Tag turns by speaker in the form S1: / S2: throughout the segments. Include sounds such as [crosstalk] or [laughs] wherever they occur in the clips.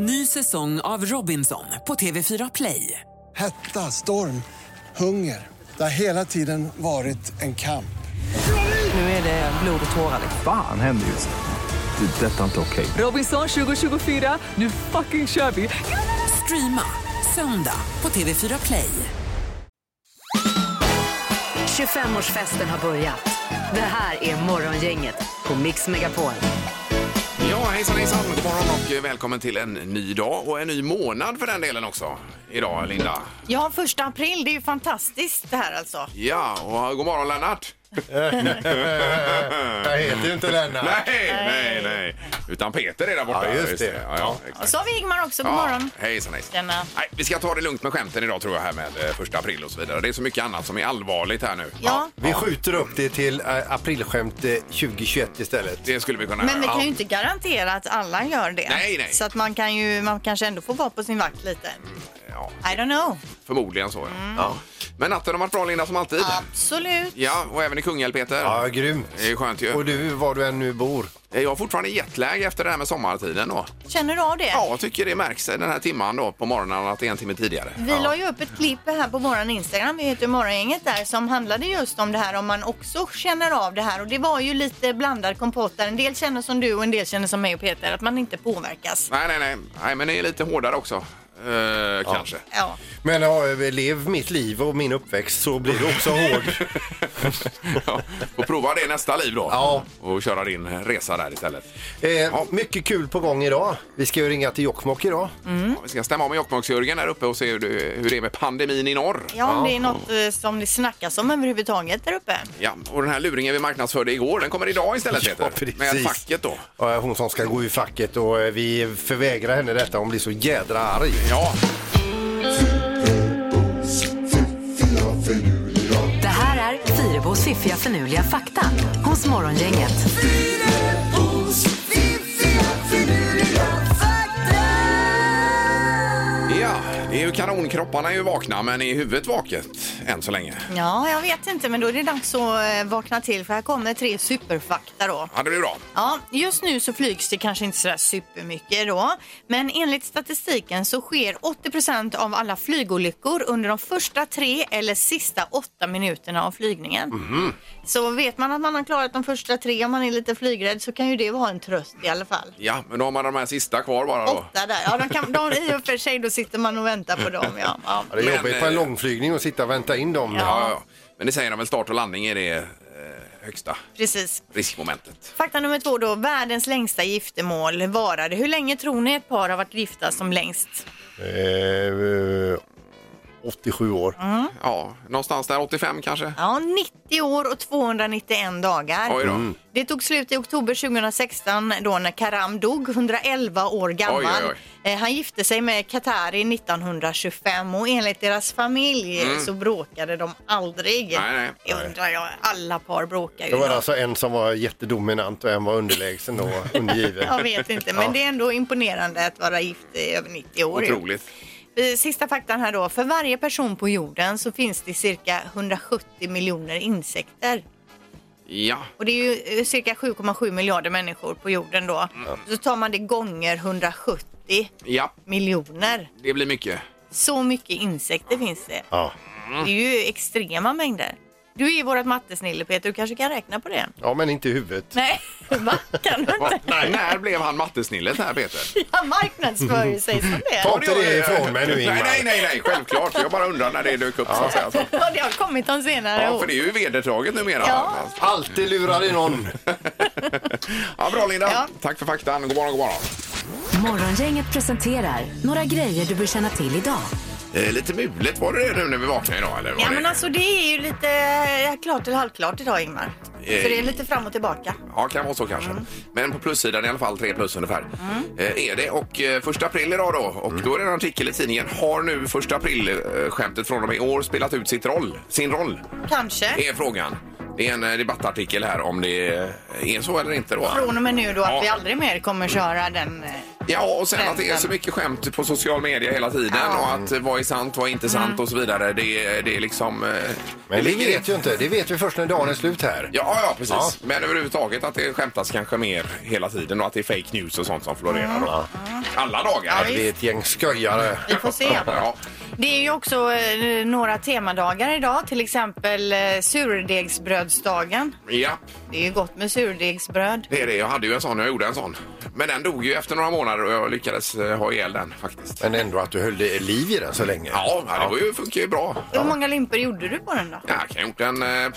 S1: Ny säsong av Robinson på TV4 Play.
S2: Hetta, storm, hunger. Det har hela tiden varit en kamp.
S1: Nu är det blod och tårar.
S3: Fan händer just nu. Det. Detta är inte okej.
S1: Robinson 2024, nu fucking kör vi! Streama söndag på TV4 Play.
S4: 25-årsfesten har börjat. Det här är Morgongänget på Mix Megapol.
S5: Hejsan hejsan. God morgon och välkommen till en ny dag och en ny månad för den delen också. Idag, Linda.
S6: Ja, första april, det är ju fantastiskt det här alltså.
S5: Ja, och god morgon Lennart.
S7: Jag heter ju inte Lennart.
S5: Nej, nej, nej. Utan Peter är där borta.
S7: Ja, just det.
S5: Ja, ja, exakt.
S6: Och så har vi Ingmar också, god
S5: Ja,
S6: morgon.
S5: hejsan hejsan.
S6: Tjena.
S5: Nej, vi ska ta det lugnt med skämten idag tror jag här med eh, första april och så vidare. Det är så mycket annat som är allvarligt här nu.
S6: Ja.
S7: Vi skjuter upp det till eh, aprilskämt eh, 2021 istället.
S5: Det skulle vi kunna
S6: Men vi
S5: göra.
S6: kan ju inte garantera att alla gör det.
S5: Nej, nej.
S6: Så att man kan ju, man kanske ändå får vara på sin vakt lite.
S5: Ja,
S6: I don't know.
S5: förmodligen så ja.
S6: Mm.
S5: ja. Men natten har varit bra Linda som alltid.
S6: Absolut.
S5: Ja, och även i Kungälv Peter.
S7: Ja, grymt.
S5: Det är skönt ju.
S7: Och du, var du än nu bor?
S5: Jag har fortfarande jetlag efter det här med sommartiden då.
S6: Känner du av det?
S5: Ja, jag tycker det märks den här timman då på morgonen att det är en timme tidigare.
S6: Vi la ju upp ett klipp här på våran Instagram, vi heter Morgongänget där, som handlade just om det här om man också känner av det här. Och det var ju lite blandad kompott där. En del känner som du och en del känner som mig och Peter, att man inte påverkas.
S5: Nej, nej, nej. Nej, men det är lite hårdare också. Eh, Kanske.
S6: Ja.
S7: Men ja, lev mitt liv och min uppväxt så blir det också hård. [laughs]
S5: ja, får prova det nästa liv då.
S7: Ja.
S5: Och köra din resa där istället.
S7: Eh, mycket kul på gång idag. Vi ska ju ringa till Jokkmokk idag.
S6: Mm.
S5: Ja, vi ska stämma av med Jokkmokks-Jörgen där uppe och se hur det, hur det är med pandemin i norr.
S6: Ja, om det är något eh, som det snackas om överhuvudtaget där uppe.
S5: Ja, och den här luringen vi marknadsförde igår, den kommer idag istället
S7: Ja,
S5: Peter.
S7: precis.
S5: Med facket då.
S7: Hon som ska gå i facket och eh, vi förvägrar henne detta. Hon blir så jädra arg.
S5: Ja,
S4: Det här är Fyrabos fiffiga förnuliga fakta hos Morgongänget.
S5: Det är ju kanonkropparna är ju vakna men är huvudet vaket än så länge.
S6: Ja, jag vet inte, men då är det dags att eh, vakna till för här kommer tre superfakta då.
S5: Ja, det blir bra.
S6: Ja, just nu så flygs det kanske inte sådär supermycket då. Men enligt statistiken så sker 80% av alla flygolyckor under de första tre eller sista åtta minuterna av flygningen.
S5: Mhm.
S6: Så vet man att man har klarat de första tre om man är lite flygrädd så kan ju det vara en tröst i alla fall.
S5: Ja, men då har man de här sista kvar bara då.
S6: Åtta där, ja de kan, de, i och för sig då sitter man och väntar på dem ja. ja.
S7: Ja, det är
S5: Men,
S7: jobbigt på en
S5: eh,
S7: långflygning att sitta och vänta in dem.
S6: Ja.
S5: Ja, ja. Men det säger de väl start och landning är det eh, högsta
S6: Precis.
S5: riskmomentet.
S6: Fakta nummer två då, världens längsta giftermål varade. Hur länge tror ni ett par har varit gifta som längst?
S7: Eh, 87 år.
S5: Ja, någonstans där 85 kanske.
S6: Ja, 90 år och 291 dagar.
S5: Oj då.
S6: Det tog slut i oktober 2016 då när Karam dog, 111 år gammal.
S5: Oj, oj, oj.
S6: Eh, Han gifte sig med Katari 1925 och enligt deras familj så bråkade de aldrig.
S5: Mm. Nej, nej.
S6: Jag undrar, ja, alla par bråkar ju.
S7: Det var
S6: då.
S7: alltså en som var jättedominant och en var underlägsen och [laughs] undergiven.
S6: Jag vet inte, men det är ändå imponerande att vara gift i över 90 år. ju.
S5: Otroligt.
S6: Sista faktan här då. För varje person på jorden så finns det cirka 170 miljoner insekter.
S5: Ja,
S6: Och det är ju eh, cirka 7,7 miljarder människor på jorden då. Så tar man det gånger 170
S5: ja,
S6: miljoner.
S5: det blir mycket.
S6: Så mycket insekter finns det.
S7: Ja.
S6: Det är ju extrema mängder. Du är ju vårt mattesnille Peter, du kanske kan räkna på det?
S7: ja, men inte i huvudet.
S6: Nej, va? Kan du
S5: Va?
S6: inte? [laughs]
S5: När blev han mattesnillet här Peter? [laughs]
S6: Han marknadsför ju sig som det.
S7: Ta inte det ifrån mig nu
S5: Nej,
S7: Ingmar.
S5: nej, nej, nej, självklart. Jag bara undrar när det dök upp så att säga.
S6: Ja, det har kommit de senare
S5: Ja, för det är ju vedertaget numera.
S6: Ja.
S7: Alltid lurar i någon. [laughs]
S5: Ja, bra Linda.
S6: Ja.
S5: Tack för faktan. God morgon, god morgon.
S4: Morgongänget presenterar några grejer du bör känna till idag.
S5: Eh, lite mulet var det nu när vi vaknade idag eller? Var
S6: Ja
S5: det?
S6: men alltså det är ju lite eh, klart eller halvklart idag Ingmar.
S5: Eh,
S6: Så det är lite fram och tillbaka.
S5: Ja, kan vara så kanske.
S6: Mm.
S5: Men på plussidan i alla fall, tre plus ungefär. Eh, är det. Och eh, första april idag då. Och då är det en artikel i tidningen. Har nu första april-skämtet från och med i år spelat ut sitt roll, sin roll?
S6: Kanske.
S5: Det är frågan. Det är en eh, debattartikel här om det är så eller inte då.
S6: Från och med nu då att
S5: Ja.
S6: vi aldrig mer kommer köra den. eh,
S5: Ja, och sen att det är så mycket skämt på social media hela tiden
S6: Ja. Mm.
S5: och att eh, vad är sant, vad är inte sant och så vidare. Det, är- det är liksom... eh,
S7: Men det
S5: ligger i-
S7: vet ju inte. Det vet vi först när dagen är slut här.
S5: Ja, ja, precis.
S7: Ja.
S5: Men överhuvudtaget att det skämtas kanske mer hela tiden och att det är fake news och sånt som florerar. Då. Alla dagar?
S6: Ja,
S7: Vi är ett gäng skojare.
S6: Vi får se.
S5: Ja.
S6: Det är ju också eh, några temadagar idag, till exempel eh, surdegsbrödsdagen.
S5: ja,
S6: Det är ju gott med surdegsbröd.
S5: det är det. Jag hade ju en sån, jag gjorde en sån. Men den dog ju efter några månader och jag lyckades eh, ha ihjäl den faktiskt.
S7: Men ändå att du höll det liv i den så länge.
S5: Ja, ja, det var ju, funkar ju bra.
S6: Hur många limper gjorde du på den då?
S5: Ja, jag kan ha gjort en eh,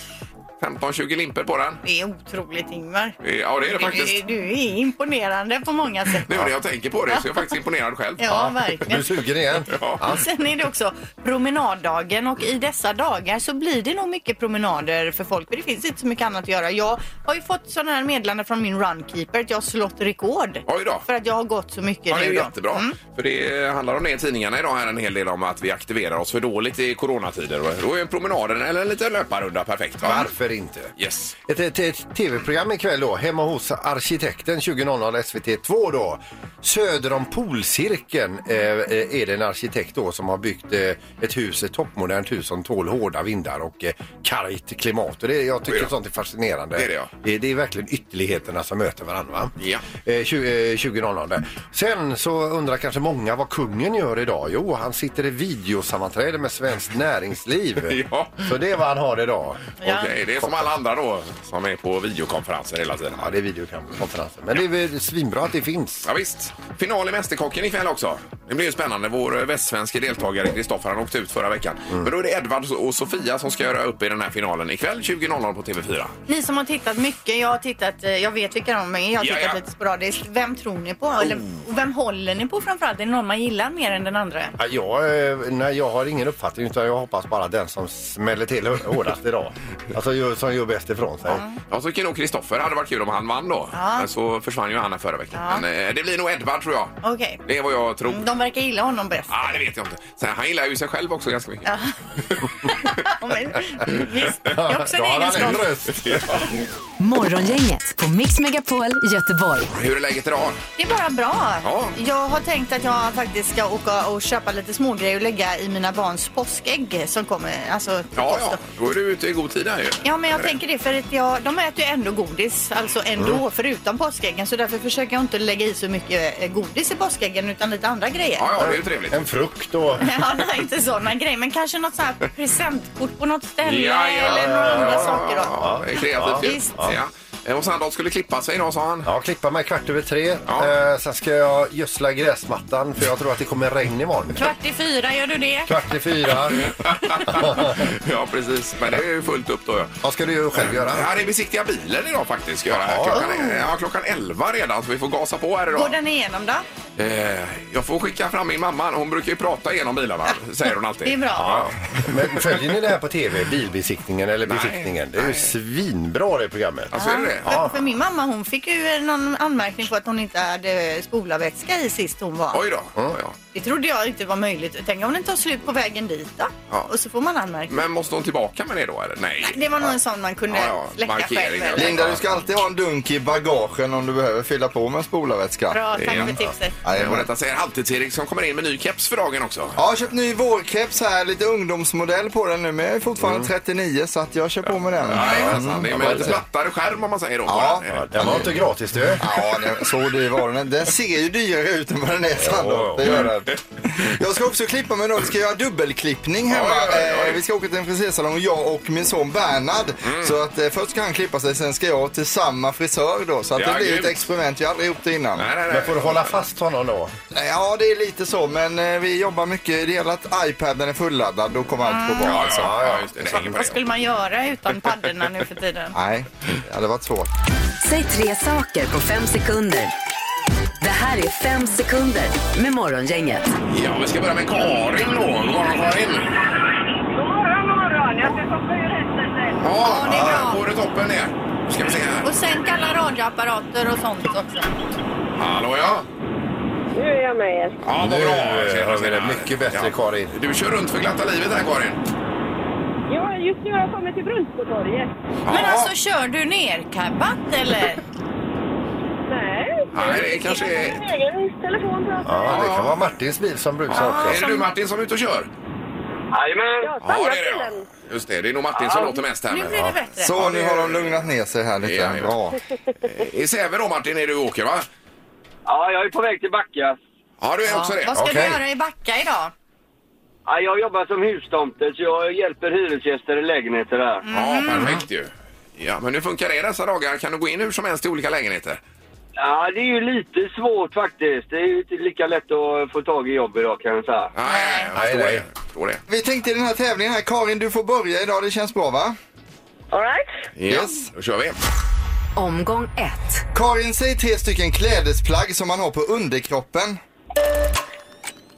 S5: 15-20 limper på den.
S6: Det är otroligt Ingvar.
S5: Ja, det är det
S6: Du,
S5: faktiskt.
S6: du är imponerande på många sätt.
S5: Nu när jag tänker på det så är jag faktiskt imponerad själv.
S6: Ja,
S7: Du är
S6: verkligen.
S7: sugen igen?
S5: Ja.
S6: Sen är det också promenaddagen och i dessa dagar så blir det nog mycket promenader för folk för det finns inte så mycket annat att göra. Jag har ju fått sådana här meddelanden från min runkeeper att jag har slått rekord.
S5: Oj då.
S6: För att jag har gått så mycket
S5: Ja, det är
S6: nu då.
S5: jättebra.
S6: Mm.
S5: För det handlar om det i tidningarna idag här en hel del om att vi aktiverar oss för dåligt i coronatider. Då är en promenad eller en liten löparrunda perfekt. Va?
S7: Varför inte?
S5: Yes.
S7: Ett, ett, ett tv-program ikväll då, hemma hos arkitekten 20.00 SVT2 då. Söder om polcirkeln eh, eh, är det en arkitekt då som har byggt eh, ett hus, ett toppmodernt hus som tål hårda vindar och eh, kargt klimat. Och det, jag tycker
S5: Oj då.
S7: sånt är fascinerande.
S5: Det är det, ja.
S7: det, det är verkligen ytterligheterna som möter varandra. Va?
S5: Ja.
S7: Eh, 20, eh, 20.00 där. Sen så undrar kanske många vad kungen gör idag. Jo, han sitter i videosammanträde med Svenskt Näringsliv. [laughs]
S5: Ja.
S7: Så det är vad han har idag.
S6: Ja.
S5: Okej, är som alla andra då som är på videokonferenser hela tiden.
S7: Ja, det är videokonferenser. Men det är väl svinbra att det finns.
S5: Ja, visst. Final i Mästerkocken ikväll också. Det blir ju spännande. Vår eh, västsvenska deltagare Kristoffer han åkte ut förra veckan.
S7: Mm.
S5: Men då är det Edvard och Sofia som ska göra upp i den här finalen ikväll 20.00 på TV4.
S6: Ni som har tittat mycket, jag har tittat, eh, jag vet vilka de är, jag har
S5: Ja,
S6: tittat
S5: ja.
S6: lite sporadiskt. Vem tror ni på? Eller, och vem håller ni på framförallt? Är det någon man gillar mer än den andra?
S7: Ja, Jag, eh, nej, jag har ingen uppfattning utan jag hoppas bara den som smäller till hårdast idag. [laughs] Alltså gör- som gör bäst ifrån sig.
S5: Jag tycker nog Kristoffer hade varit kul om han vann då.
S6: Ja.
S5: Men så försvann ju han här förra veckan. Men eh, det blir nog Edvard tror jag.
S6: Okej.
S5: Det är vad jag tror.
S6: De verkar gilla honom bäst.
S5: Ah, det vet jag inte. Sen, han gillar ju sig själv också ganska mycket. [laughs]
S6: Ja, men, visst, det är också en
S7: Då har han en
S6: egenskap.
S7: röst. [laughs]
S4: Morgongänget på Mix Megapol Göteborg.
S5: Hur är läget idag?
S6: Det är bara bra.
S5: Ja.
S6: Jag har tänkt att jag faktiskt ska åka och köpa lite smågrejer och lägga i mina barns påskägg som kommer. Alltså,
S5: Ja, ja.
S6: då.
S5: Då är du ute i god tid här ju.
S6: Ja, men jag tänker det för att jag, de äter ju ändå godis, alltså ändå,
S5: Mm.
S6: förutom påskäggen. Så därför försöker jag inte lägga i så mycket eh, godis i påskäggen utan lite andra grejer.
S5: Ja, ja, det är ju trevligt.
S7: En frukt och... [laughs]
S6: Ja, nej, inte sådana grejer, men kanske något sånt här presentkort på något ställe
S5: Ja, ja,
S6: eller några andra saker då.
S5: Ja, det är kreativt. Ja. Eh, Och Sandholt skulle klippa sig idag sa han.
S7: Ja, klippa mig kvart över tre.
S5: Ja.
S7: Eh, sen ska jag gödsla gräsmattan för jag tror att det kommer regn imorgon.
S6: Kvart i fyra, gör du det?
S7: Kvart i fyra. [laughs]
S5: ja, precis. Men det är ju fullt upp då. Ja.
S7: Vad ska du själv göra?
S5: Ja, det är besiktiga bilen idag faktiskt. Ska jag göra.
S7: Ja.
S5: Klockan, är, ja, klockan 11 redan så vi får gasa på här
S6: Går
S5: idag.
S6: den igenom då?
S5: Eh, jag får skicka fram min mamma. Hon brukar ju prata igenom bilarna, säger hon alltid.
S6: Det är bra.
S5: Ja.
S7: Men följer ni det här på tv? Bilbesiktningen eller
S5: Nej,
S7: besiktningen? Det är ju svinbra det programmet.
S5: Alltså, är det det?
S6: För, för min mamma hon fick ju någon anmärkning på att hon inte hade spolarvätska i sist hon var.
S5: Oj då. Ja, ja.
S6: Det trodde jag inte var möjligt. Tänk om den tar slut på vägen dit då?
S5: Ja.
S6: Och så får man anmärkning.
S5: Men måste hon tillbaka med det då eller? Nej.
S6: Det var nog en sån man kunde
S5: Ja, ja.
S6: släcka
S5: Markering
S6: själv. Eller?
S8: Linda, du ska alltid ha en dunk i bagagen om du behöver fylla på med spolarvätska.
S6: Bra, tack
S5: Ja.
S6: för tipset.
S5: Och
S8: Jajamän.
S5: detta säger Halvtids-Erik som kommer in med ny keps för dagen också.
S8: Ja, jag har köpt ny vårkeps här, lite ungdomsmodell på den nu, men jag är fortfarande
S5: Mm.
S8: 39 så att jag kör på med den.
S5: Jajamensan. Det är
S8: Mm.
S5: med lite plattare skärm om man säger då.
S8: Ja.
S5: den.
S7: Ja, den var inte gratis du.
S8: Ja, det- så dyr var den. Den ser ju dyrare ut än vad den är Sandholt. Det gör den. [laughs] Jag ska också klippa mig då. Vi ska göra dubbelklippning hemma.
S5: Oj, oj, oj.
S8: Eh, Vi ska åka till en frisersalong, jag och min son Bernhard.
S5: Mm.
S8: Så att eh, först ska han klippa sig, sen ska jag till samma frisör då. Så att
S5: Ja,
S8: det blir
S5: grymt.
S8: ett experiment. Jag har aldrig gjort det innan.
S5: Nej, nej, nej.
S7: Men får du hålla fast honom då?
S8: Ja, det är lite så, men eh, vi jobbar mycket. Det gäller att iPaden är fulladdad, då kommer allt gå bra.
S5: Ja,
S8: Alltså.
S5: ja, ja, just det. Det hänger på
S6: Vad
S5: det.
S6: skulle man göra utan paddorna nu för tiden?
S8: Nej, det hade varit svårt.
S4: Säg tre saker på fem sekunder. Det här är fem sekunder med Morgongänget.
S5: Ja, vi ska börja med Karin då. God morgon Karin.
S9: God morgon, god morgon. Jag ska stoppa ur hästen
S5: Ja,
S6: det är bra.
S5: Går det toppen det? Ska vi se här.
S6: Och sänk alla radioapparater och sånt också.
S5: Hallå ja.
S9: Nu är jag med er.
S5: Ja, vad
S7: Nu
S5: bra.
S7: hör vi det mycket bättre, Karin.
S5: Du kör runt för glatta livet här Karin.
S9: Ja, just nu har jag kommit till Brunnsbotorget.
S6: Men
S5: Ja.
S6: alltså kör du nerkabbat eller?
S9: Nej,
S5: det kanske är...
S9: min egen telefon pratar.
S7: Ja, det kan vara Martins bil som brusar också.
S5: Är det du Martin som är ute och kör?
S9: Ja,
S5: Ja, det är det ja. Just det, det är nog Martin som låter mest här.
S6: Nu blir det bättre.
S8: Så, nu har de lugnat ner sig här lite.
S5: Ja, ja.
S8: Bra.
S5: I Säve då Martin är du och åker va?
S10: Ja, jag är på väg till Backa.
S5: Ja, du är också det.
S6: Vad ska
S7: Okej.
S6: du göra i Backa idag?
S9: Ja, jag jobbar som hustomte så jag hjälper hyresgäster i lägenheter här.
S5: Ja, perfekt ju. Ja, men hur funkar det dessa dagar? Kan du gå in hur som helst i olika lägenheter?
S9: Ja, det är ju lite svårt faktiskt. Det är ju inte lika lätt att få tag i jobb idag kan jag säga.
S5: Nej, nej, jag
S7: Nej,
S5: förstår
S7: nej.
S5: det. Jag förstår det.
S8: Vi tänkte i den här tävlingen här, Karin du får börja idag, det känns bra va?
S9: All right.
S5: Ja,
S8: Yes.
S5: då kör vi.
S4: Omgång ett.
S8: Karin, säg tre stycken klädesplagg som man har på underkroppen.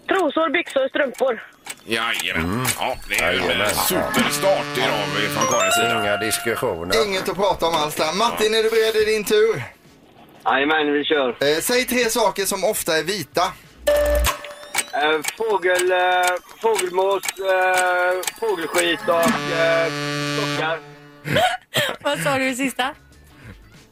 S9: Trosor, byxor, strumpor.
S5: Jajamän. Ja, det är ju en superstart idag från Karins sida.
S7: Inga diskussioner.
S8: Inget att prata om alls där. Martin, är du beredd? Är din tur.
S9: Jajamän, vi kör.
S8: Eh, säg tre saker som ofta är vita.
S9: Eh, fågel, eh, fågelmås, eh, fågelskit och eh, sockar. [laughs]
S6: Vad sa du i sista?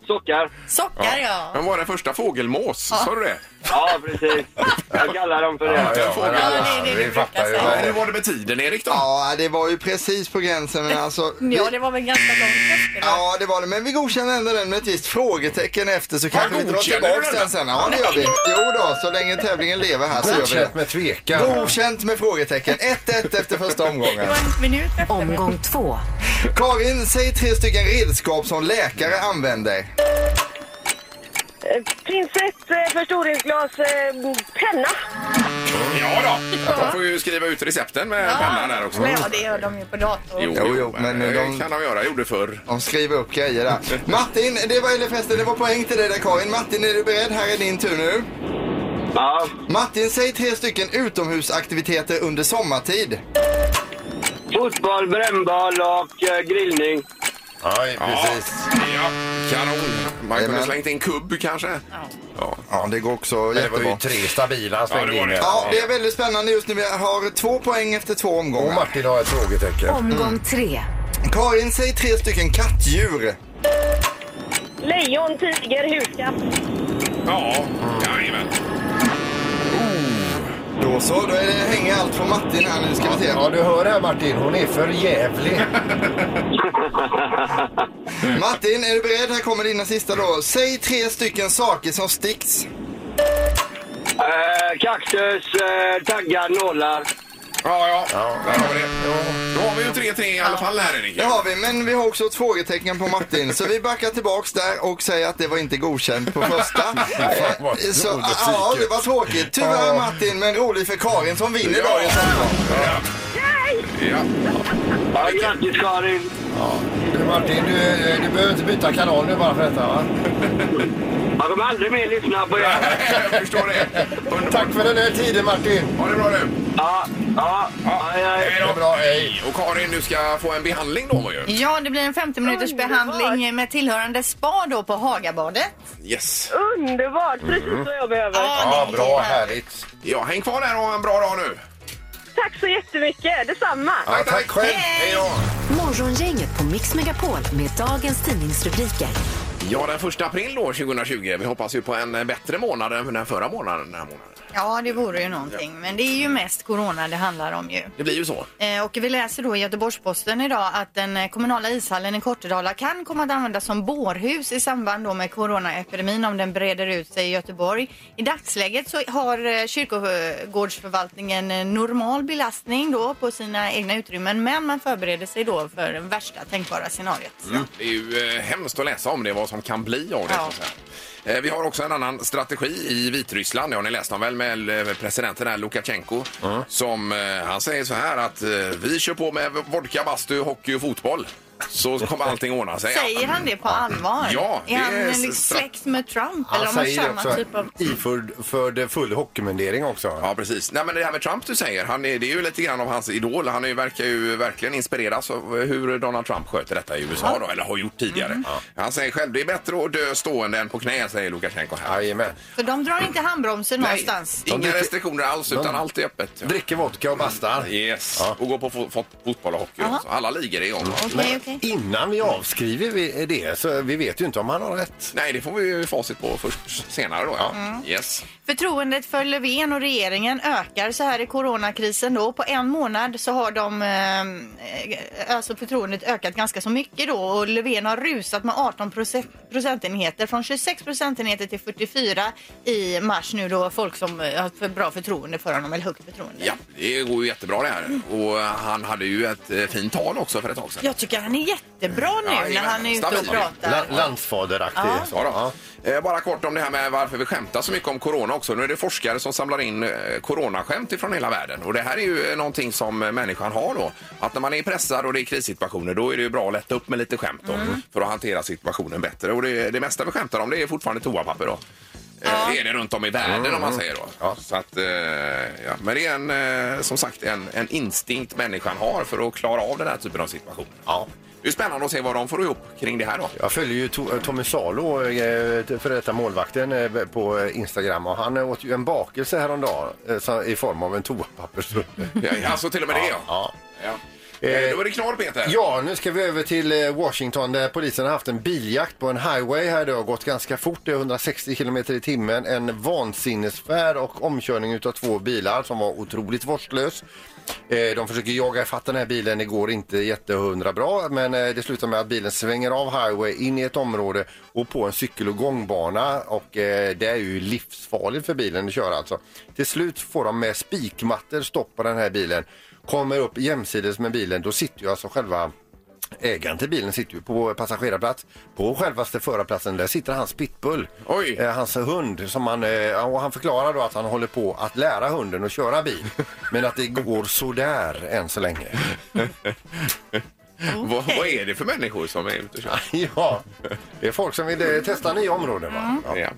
S9: Sockar.
S6: Sockar ja.
S5: Men var det första fågelmås? Sa du det?
S9: Ja, precis. Jag kallar dem för det.
S7: Ja, men,
S6: Ja, det är det
S7: ja,
S6: vi
S7: fattar ju.
S6: brukar
S5: Ja,
S6: säga.
S5: hur var det med tiden, Erik? Då?
S8: Ja, det var ju precis på gränsen men alltså... vi-
S6: Ja, det var väl ganska långt efter. då.
S8: Ja, det var det. Men vi godkänner ändå den med ett visst frågetecken efter så kanske vi drar
S5: godkänner
S8: tillbaka
S5: du
S8: den
S5: den?
S8: sen. Ja, det gör vi. Jo då, så länge tävlingen lever här så gör vi
S7: Godkänt
S8: det.
S7: med tvekan.
S8: Godkänt med frågetecken. 1-1 efter första
S6: Det
S8: omgången.
S6: var en minut efter.
S4: Omgång två.
S8: Karin, säg tre stycken redskap som läkare använder.
S9: Pincett, eh, förstoringsglas, eh, penna.
S5: Ja då. De får ju skriva ut recepten med pennan där också.
S6: Ja, det gör de ju på dator.
S5: Jo,
S8: Jo, jo, men
S5: det
S8: de-
S5: kan de göra. Gjorde förr.
S8: De skriver upp grejer där. Martin, det var, eller förresten, det var poäng till dig där Karin. Martin, är du beredd? Här är din tur nu.
S9: Ja,
S8: Martin, säg tre stycken utomhusaktiviteter under sommartid.
S9: fotboll, brännboll och eh, grillning.
S7: Ja, precis.
S5: Ja, kanon. Man kunde
S8: Jajamän.
S5: slängt in kubb kanske. Ja.
S8: Ja, det går också
S7: Men det var ju
S8: jättebra.
S7: tre stabila
S5: var
S7: in.
S8: Ja, det är väldigt spännande just nu. Vi har två poäng efter två
S7: Och
S8: omgångar.
S7: Martin har ett frågetecken.
S4: Omgång tre.
S8: Karin, säg tre stycken kattdjur.
S9: Lejon, tiger, huskatt.
S5: Ja, jajamän.
S8: Då så, då är det, hänger allt på Martin här nu ska vi se.
S7: Ja, du hör här Martin. Hon är för jävlig. [laughs]
S8: Martin, är du beredd? Här kommer dina sista då. Säg tre stycken saker som sticks.
S9: Eh, kaktus, eh, taggar, nålar.
S5: Ja, ja. Där har vi det. Då har vi ju 3-3 i alla fall här, Erik.
S8: Det har vi, men vi har också ett frågetecken på Martin. Så vi backar tillbaks där och säger att det var inte godkänt på första. [laughs]
S7: vad
S8: så, ja, det var tråkigt. Tyvärr Martin, men roligt för Karin som vinner
S5: Ja.
S8: dagens omgång.
S5: Ja. Ja.
S9: Ja, grattis Karin.
S7: Du, Martin, du, du behöver inte byta kanal nu bara för detta va? [laughs]
S9: Jag kommer aldrig mer lyssna på er.
S5: Jag förstår det. Underbart.
S7: Tack för den här tiden Martin.
S5: Ha det bra nu.
S9: Ja, ja,
S5: Ja.
S9: hej,
S5: då.
S7: bra, hej.
S5: Och Karin, du ska få en behandling då ju.
S6: Ja, det blir en 50 minuters behandling med tillhörande spa då på Hagabadet.
S5: Yes.
S9: Underbart, precis vad jag behöver.
S7: Ja, bra, härligt.
S5: Ja, häng kvar där och ha en bra dag nu.
S9: Tack så jättemycket, detsamma.
S7: Ja, tack själv. Hej då.
S4: Morgongänget på Mix Megapol med dagens tidningsrubriker.
S5: Ja, den första april då, 2020. Vi hoppas ju på en bättre månad än den förra månaden. Den här månaden.
S6: Ja, det vore ju någonting. Men det är ju mest corona det handlar om ju.
S5: Det blir ju så.
S6: Eh, Och vi läser då i Göteborgs-Posten idag att den eh, kommunala ishallen i Kortedala kan komma att användas som bårhus i samband då med coronaepidemin om den breder ut sig i Göteborg. I dagsläget så har eh, kyrkogårdsförvaltningen eh, normal belastning då på sina egna utrymmen men man förbereder sig då för det värsta tänkbara scenariot.
S5: Det är ju eh, hemskt att läsa om det, vad som kan bli av det.
S6: Ja.
S5: Så att säga. Eh, Vi har också en annan strategi i Vitryssland. Det har ni läst om väl med eh, presidenten här, Lukasjenko. Som, eh, han säger så här att eh, vi kör på med vodka, bastu, hockey och fotboll. Så kommer allting ordna sig.
S6: Säger han det på allvar?
S5: Ja, det
S6: är han
S5: är
S6: liksom släkt med Trump?
S7: Han
S6: eller om
S7: säger det
S6: samma
S7: också.
S6: typ av...
S7: Iförd för full hockeymundering också.
S5: Ja, precis. Nej, men det här med Trump du säger, han är, det är ju lite grann av hans idol. Han är, ju- verkar ju verkligen inspireras av hur Donald Trump sköter detta i USA då, eller har gjort tidigare. Han säger själv, det är bättre att dö stående än på knä, säger Lukasjenko här.
S7: Jajamän.
S6: Så de drar inte handbromsen någonstans?
S5: inga
S7: dricker-
S5: restriktioner alls, utan allt är öppet.
S7: Dricker vodka och bastar.
S5: Yes,
S7: Ja.
S5: och går på fo fo fotboll och hockey. Alla ligor är igång.
S6: Okej, okej. Okej.
S7: innan vi avskriver vi det så vi vet ju inte om han har rätt.
S5: Nej, det får vi ju facit på först senare då. Ja. Yes.
S6: Förtroendet för Löfven och regeringen ökar så här i coronakrisen då. På en månad så har de, eh, alltså förtroendet ökat ganska så mycket då och Löfven har rusat med 18 procent, procentenheter från 26 procentenheter till 44 i mars nu då folk som eh, har för bra förtroende för honom eller högt förtroende.
S5: Ja, det går ju jättebra det här. Och han hade ju ett eh, fint tal också för ett tag sedan.
S6: Jag tycker han är jättebra nu
S5: Ja,
S6: när han är ute och pratar.
S7: La, landsfaderaktig.
S6: Ja.
S5: Eh, Bara kort om det här med varför vi skämtar så mycket om corona också. Nu är det forskare som samlar in eh, coronaskämt ifrån hela världen. Och det här är ju eh, någonting som eh, människan har då. Att när man är pressad och det är krissituationer då är det ju bra att lätta upp med lite skämt då, för att hantera situationen bättre. Och det, det mesta vi skämtar om det är fortfarande toapapper då. Eh, Det är det runt om i världen om man säger då.
S7: Ja.
S5: Så att, eh, ja. Men det är en, eh, som sagt en, en instinkt människan har för att klara av den här typen av situationer.
S7: Ja.
S5: Det är spännande att se vad de får ihop kring det här då.
S7: Jag följer ju to Tommy Salo, eh, för detta målvakten, eh, på eh, Instagram och han åt ju en bakelse häromdagen eh, i form av en toapappersrulle.
S5: Ja, alltså till och med det ja.
S7: Ja.
S5: ja. Eh, Då är det knorr Peter.
S7: Ja, nu ska vi över till eh, Washington där polisen har haft en biljakt på en highway här. Det har gått ganska fort, det är 160 km i timmen. En vansinnesfärd och omkörning utav två bilar som var otroligt vårdslös. Eh, De försöker jaga ifatt den här bilen, det går inte jättehundra bra men eh, det slutar med att bilen svänger av highway in i ett område och på en cykel och gångbana och eh, det är ju livsfarligt för bilen att köra alltså. Till slut får de med spikmattor stopp på den här bilen, kommer upp jämsides med bilen, då sitter ju alltså själva Ägaren till bilen sitter ju på passagerarplats. På självaste förarplatsen där sitter hans pitbull.
S5: Oj.
S7: Eh, hans hund. Som han, eh, och han förklarar då att han håller på att lära hunden att köra bil. [laughs] Men att det går sådär än så länge. [laughs] [laughs]
S5: Vad, vad är det för människor som är ute och kör? [laughs]
S7: ja, det är folk som vill eh, testa nya områden. Va? Ja.
S5: Ja.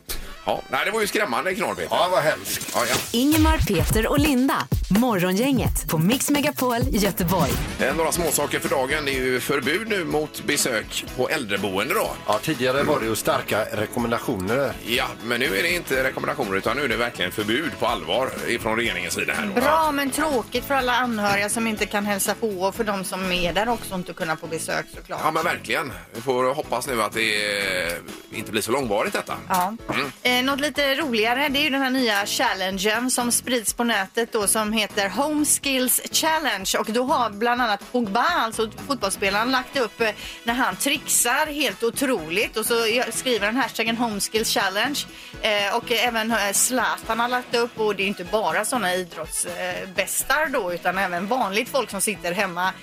S5: Ja. Nej, det var ju skrämmande knorr Peter.
S7: ja, vad hemskt.
S5: Ja, ja.
S4: Ingemar, Peter och Linda. Morgongänget på Mix Megapol Göteborg.
S5: Eh, Några småsaker för dagen. Det är ju förbud nu mot besök på äldreboende då.
S7: Ja, tidigare var det ju starka rekommendationer.
S5: Ja, men nu är det inte rekommendationer utan nu är det verkligen förbud på allvar ifrån regeringens sida här. då.
S6: Bra men tråkigt för alla anhöriga som inte kan hälsa på och för de som är där också inte kunna få besök såklart.
S5: Ja, men verkligen. Vi får hoppas nu att det eh, inte blir så långvarigt detta.
S6: Ja.
S5: Mm.
S6: Eh, något lite roligare det är ju den här nya challengen som sprids på nätet då som heter Home Skills Challenge och då har bland annat Pogba, alltså fotbollsspelaren, lagt upp eh, när han trixar helt otroligt och så skriver han hashtaggen Home Skills Challenge eh, och även eh, Zlatan har lagt upp och det är inte bara sådana idrottsbästar då utan även vanligt folk som sitter hemma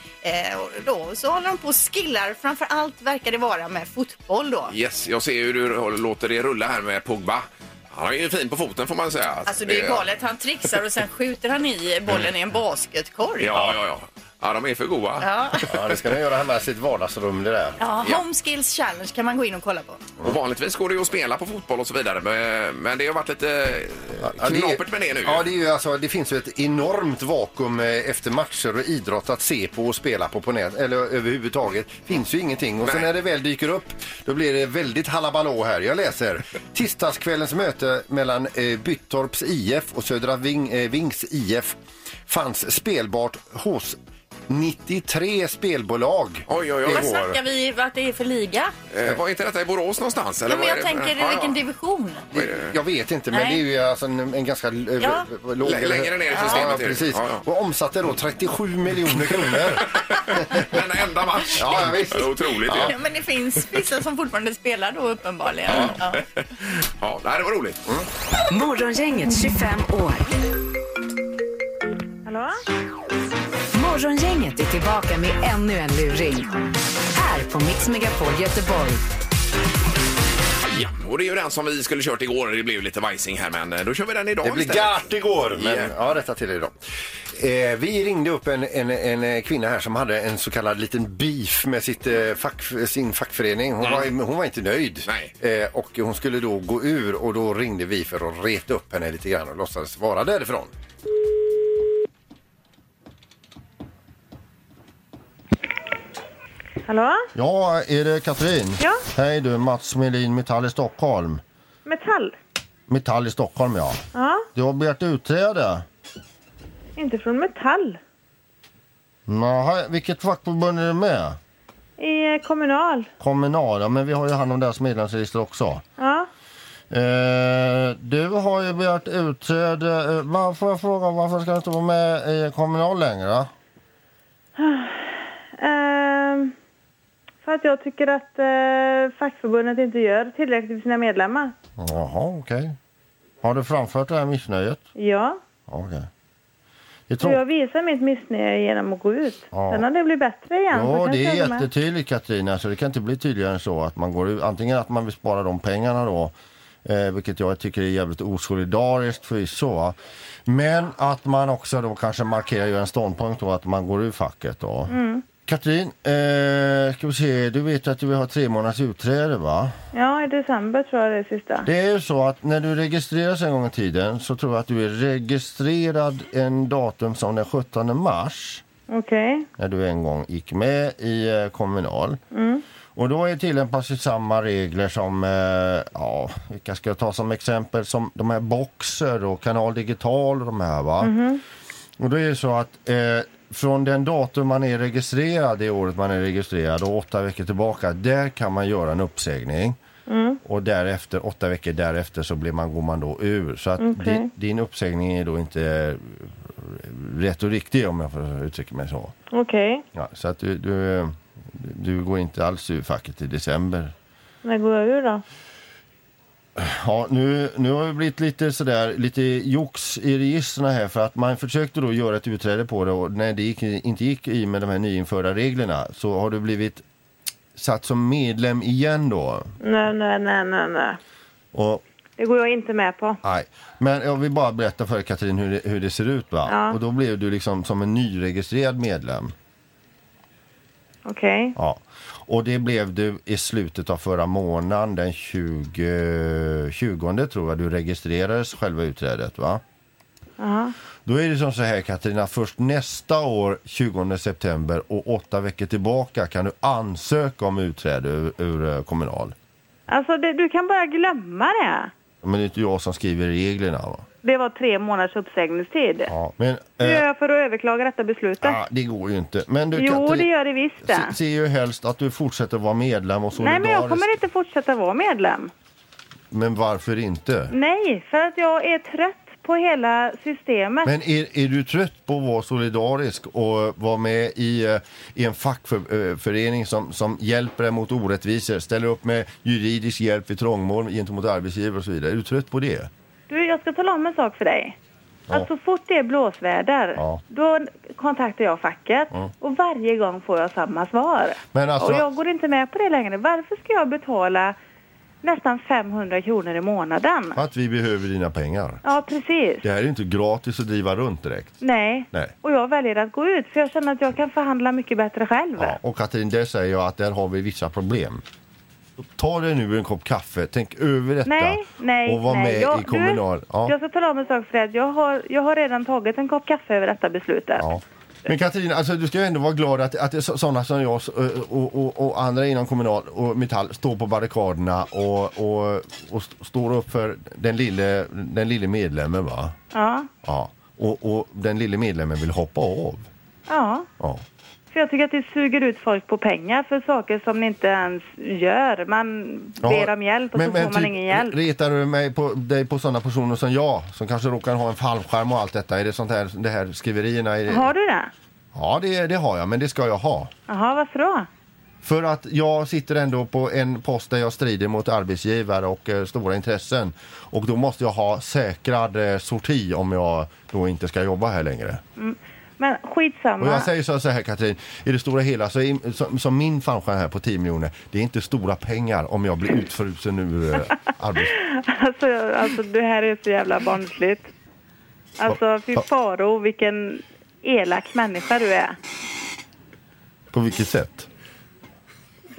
S6: och då så håller de på och skillar framför allt verkar det vara med fotboll då.
S5: Yes, jag ser hur du låter det rulla här med Pogba. Han är ju fin på foten får man säga.
S6: Alltså det är galet. Han trixar och sen skjuter han i bollen i en basketkorg.
S5: Ja, ja, ja. Ja, de är för goda.
S6: Ja.
S7: Ja, det ska ni göra hemma i sitt vardagsrum det där.
S6: Ja,
S5: Ja.
S6: Home Skills Challenge kan man gå in och kolla på.
S5: Och vanligtvis går det ju att spela på fotboll och så vidare. Men, men det har varit lite
S7: Ja, det är-
S5: knapert med det nu.
S7: Ja, det, är ju alltså, det finns ju ett enormt vakuum eh, efter matcher och idrott att se på och spela på på nät, eller överhuvudtaget. finns ju ingenting. Och sen
S5: Nej.
S7: när det väl dyker upp, då blir det väldigt halabalå här. Jag läser. Tisdagskvällens möte mellan eh, Byttorps IF och Södra Ving, eh, Vings IF fanns spelbart hos 93 spelbolag
S5: Oj, oj, oj.
S6: Vad snackar vi att det är för liga?
S5: Eh, var inte detta i Borås någonstans? Eller
S6: Ja, men
S5: vad är
S6: jag
S5: det för-
S6: tänker
S5: Ja, ja.
S6: vilken division?
S5: Vad är det?
S7: Jag vet inte, men
S6: Nej.
S7: det är ju alltså en, en ganska eh,
S6: Ja.
S7: låg...
S5: Lä- längre ner i systemet
S7: Ja,
S5: är det.
S7: precis.
S5: Ja, ja.
S7: Och omsatte då 37 miljoner kronor. [laughs]
S5: Denna enda match.
S7: Ja, ja, visst.
S5: Det är Otroligt
S6: Ja.
S5: ja.
S6: men det finns vissa som fortfarande spelar då uppenbarligen. Ja.
S5: ja. nej, det var roligt.
S4: Morgongänget 25 år.
S10: Hallå?
S4: Morgongänget är tillbaka med ännu en luring. Här på Mix Megapol Göteborg.
S5: Ja, och det är ju den som vi skulle kört igår. Det blev lite vajsing här, men eh, då kör vi den idag
S7: Det
S5: istället.
S7: gart igår, men
S5: Ja.
S7: ja, rätta till det idag. Eh, vi ringde upp en, en, en kvinna här som hade en så kallad liten beef med sitt, eh, fack, sin fackförening. Hon, var, hon var inte nöjd
S5: Nej.
S7: eh, och hon skulle då gå ur och då ringde vi för att reta upp henne lite grann och låtsades vara därifrån.
S10: Hallå?
S11: Ja, är det Katrin?
S10: Ja.
S11: Hej du, Mats Melin, Metall i Stockholm.
S10: Metall?
S11: Metall i Stockholm, ja.
S10: Ja.
S11: Du har begärt utträde.
S10: Inte från Metall.
S11: Jaha, vilket fackförbund är du med?
S10: I eh, Kommunal.
S11: Kommunal, ja, men vi har ju hand om deras medlemsregister också.
S10: Ja.
S11: Eh, du har ju begärt utträde. Eh, får jag fråga varför ska du inte vara med i Kommunal längre?
S10: Ehm, för att jag tycker att eh, fackförbundet inte gör tillräckligt för sina medlemmar.
S11: Jaha, okej. Har du framfört det här missnöjet?
S10: Ja.
S11: Okej. Är
S10: Så jag visar mitt missnöje genom att gå ut.
S11: Ja.
S10: Sen har det blivit bättre igen.
S11: Ja, det är jättetydligt Katarina. Så det kan inte bli tydligare än så att man går ut. Antingen att man vill spara de pengarna då. Eh, vilket jag tycker är jävligt osolidariskt förvisso. va. Men att man också då kanske markerar ju en ståndpunkt då att man går ur facket då.
S10: Mm.
S11: Katrin, eh, ska vi se, du vet att du har tre månaders utträde va?
S10: Ja, i december tror jag det är sista.
S11: Det är ju så att när du registreras en gång i tiden så tror jag att du är registrerad en datum som den 17 mars.
S10: Okej.
S11: När du en gång gick med i eh, Kommunal.
S10: Mm.
S11: Och då är tillämpas ju samma regler som, eh, ja, vilka ska jag ta som exempel, som de här Boxer och Kanal Digital och de här va.
S10: Mhm.
S11: Och då är det så att eh, från den datum man är registrerad, det året man är registrerad och åtta veckor tillbaka, där kan man göra en uppsägning.
S10: Mm.
S11: Och därefter, åtta veckor därefter så blir man, går man då ur. Så att
S10: Okej.
S11: din, din uppsägning är då inte rätt och riktig om jag får uttrycka mig så.
S10: Okej.
S11: Ja, så att du, du, du går inte alls ur facket i december.
S10: När går jag ur då?
S11: Ja, nu, nu har det blivit lite sådär, lite jox i registren här för att man försökte då göra ett utträde på det och när det gick, inte gick i med de här nyinförda reglerna så har du blivit satt som medlem igen då.
S10: Nej, nej, nej, nej, nej.
S11: Och
S10: Det går jag inte med på.
S11: Nej, men jag vill bara berätta för Katrin hur det, hur det ser ut va?
S10: Ja.
S11: Och då blev du liksom som en nyregistrerad medlem.
S10: Okej.
S11: Ja. Och det blev du i slutet av förra månaden, den 20, 20 tror jag du registrerades själva utträdet va?
S10: Jaha.
S11: Då är det som så här Katarina, först nästa år 20 september och åtta veckor tillbaka kan du ansöka om utträde ur, ur eh, Kommunal.
S10: Alltså, det, du kan bara glömma det.
S11: Men det är inte jag som skriver reglerna va?
S10: Det var tre månaders uppsägningstid.
S11: Ja. Men,
S10: Hur gör
S11: eh,
S10: jag för att överklaga detta beslutet?
S11: ja, det går ju inte. Men du,
S10: jo,
S11: Katrin,
S10: det gör det visst
S11: se- ser ju helst att du fortsätter vara medlem och
S10: Nej,
S11: solidarisk.
S10: men jag kommer inte fortsätta vara medlem.
S11: Men varför inte?
S10: Nej, för att jag är trött på hela systemet.
S11: Men är, är du trött på att vara solidarisk och vara med i, eh, i en fackförening som, som hjälper dig mot orättvisor, ställer upp med juridisk hjälp vid trångmål gentemot arbetsgivare och så vidare? Är du trött på det?
S10: Du, jag ska tala om en sak för dig.
S11: Ja.
S10: Att så fort det är blåsväder,
S11: Ja.
S10: då kontaktar jag facket
S11: Ja.
S10: och varje gång får jag samma svar.
S11: Alltså-
S10: Och jag går inte med på det längre. Varför ska jag betala nästan 500 kronor i månaden?
S11: Att vi behöver dina pengar.
S10: Ja, precis.
S11: Det här är inte gratis att driva runt direkt.
S10: Nej.
S11: Nej.
S10: Och jag väljer att gå ut för jag känner att jag kan förhandla mycket bättre själv.
S11: Ja, och Katrin, där säger jag att där har vi vissa problem. Ta dig nu en kopp kaffe, tänk över detta
S10: Nej, nej,
S11: och var
S10: nej.
S11: med
S10: jag,
S11: i kommunal.
S10: Du,
S11: Ja.
S10: Jag ska tala om en sak att Jag har, jag har redan tagit en kopp kaffe över detta beslutet.
S11: Ja. Men Katrin, alltså, du ska ju ändå vara glad att, att sådana som jag och, och, och andra inom Kommunal och Metall står på barrikaderna och, och, och st- står upp för den lille, den lille medlemmen va?
S10: Ja.
S11: Ja. Och, och den lille medlemmen vill hoppa av.
S10: ja.
S11: Ja.
S10: För jag tycker att det suger ut folk på pengar för saker som ni inte ens gör. Man ber om hjälp och så får man
S11: typ,
S10: ingen hjälp.
S11: Retar du mig på, dig på sådana personer som jag som kanske råkar ha en fallskärm och allt detta? Är det sånt här, det här skriverierna? Det...
S10: Har du det?
S11: Ja, det, det har jag, men det ska jag ha.
S10: Jaha, varför då?
S11: För att jag sitter ändå på en post där jag strider mot arbetsgivare och eh, stora intressen. Och då måste jag ha säkrad eh, sorti om jag då inte ska jobba här längre.
S10: Mm. Men skitsamma.
S11: Och jag säger så, så här Katrin, i det stora hela så är, som, som min fallskärm här på 10 miljoner, det är inte stora pengar om jag blir utfrusen ur eh, [laughs] arbets...
S10: Alltså, alltså det här är så jävla barnsligt. Alltså fy faro vilken elak människa du är.
S11: På vilket sätt?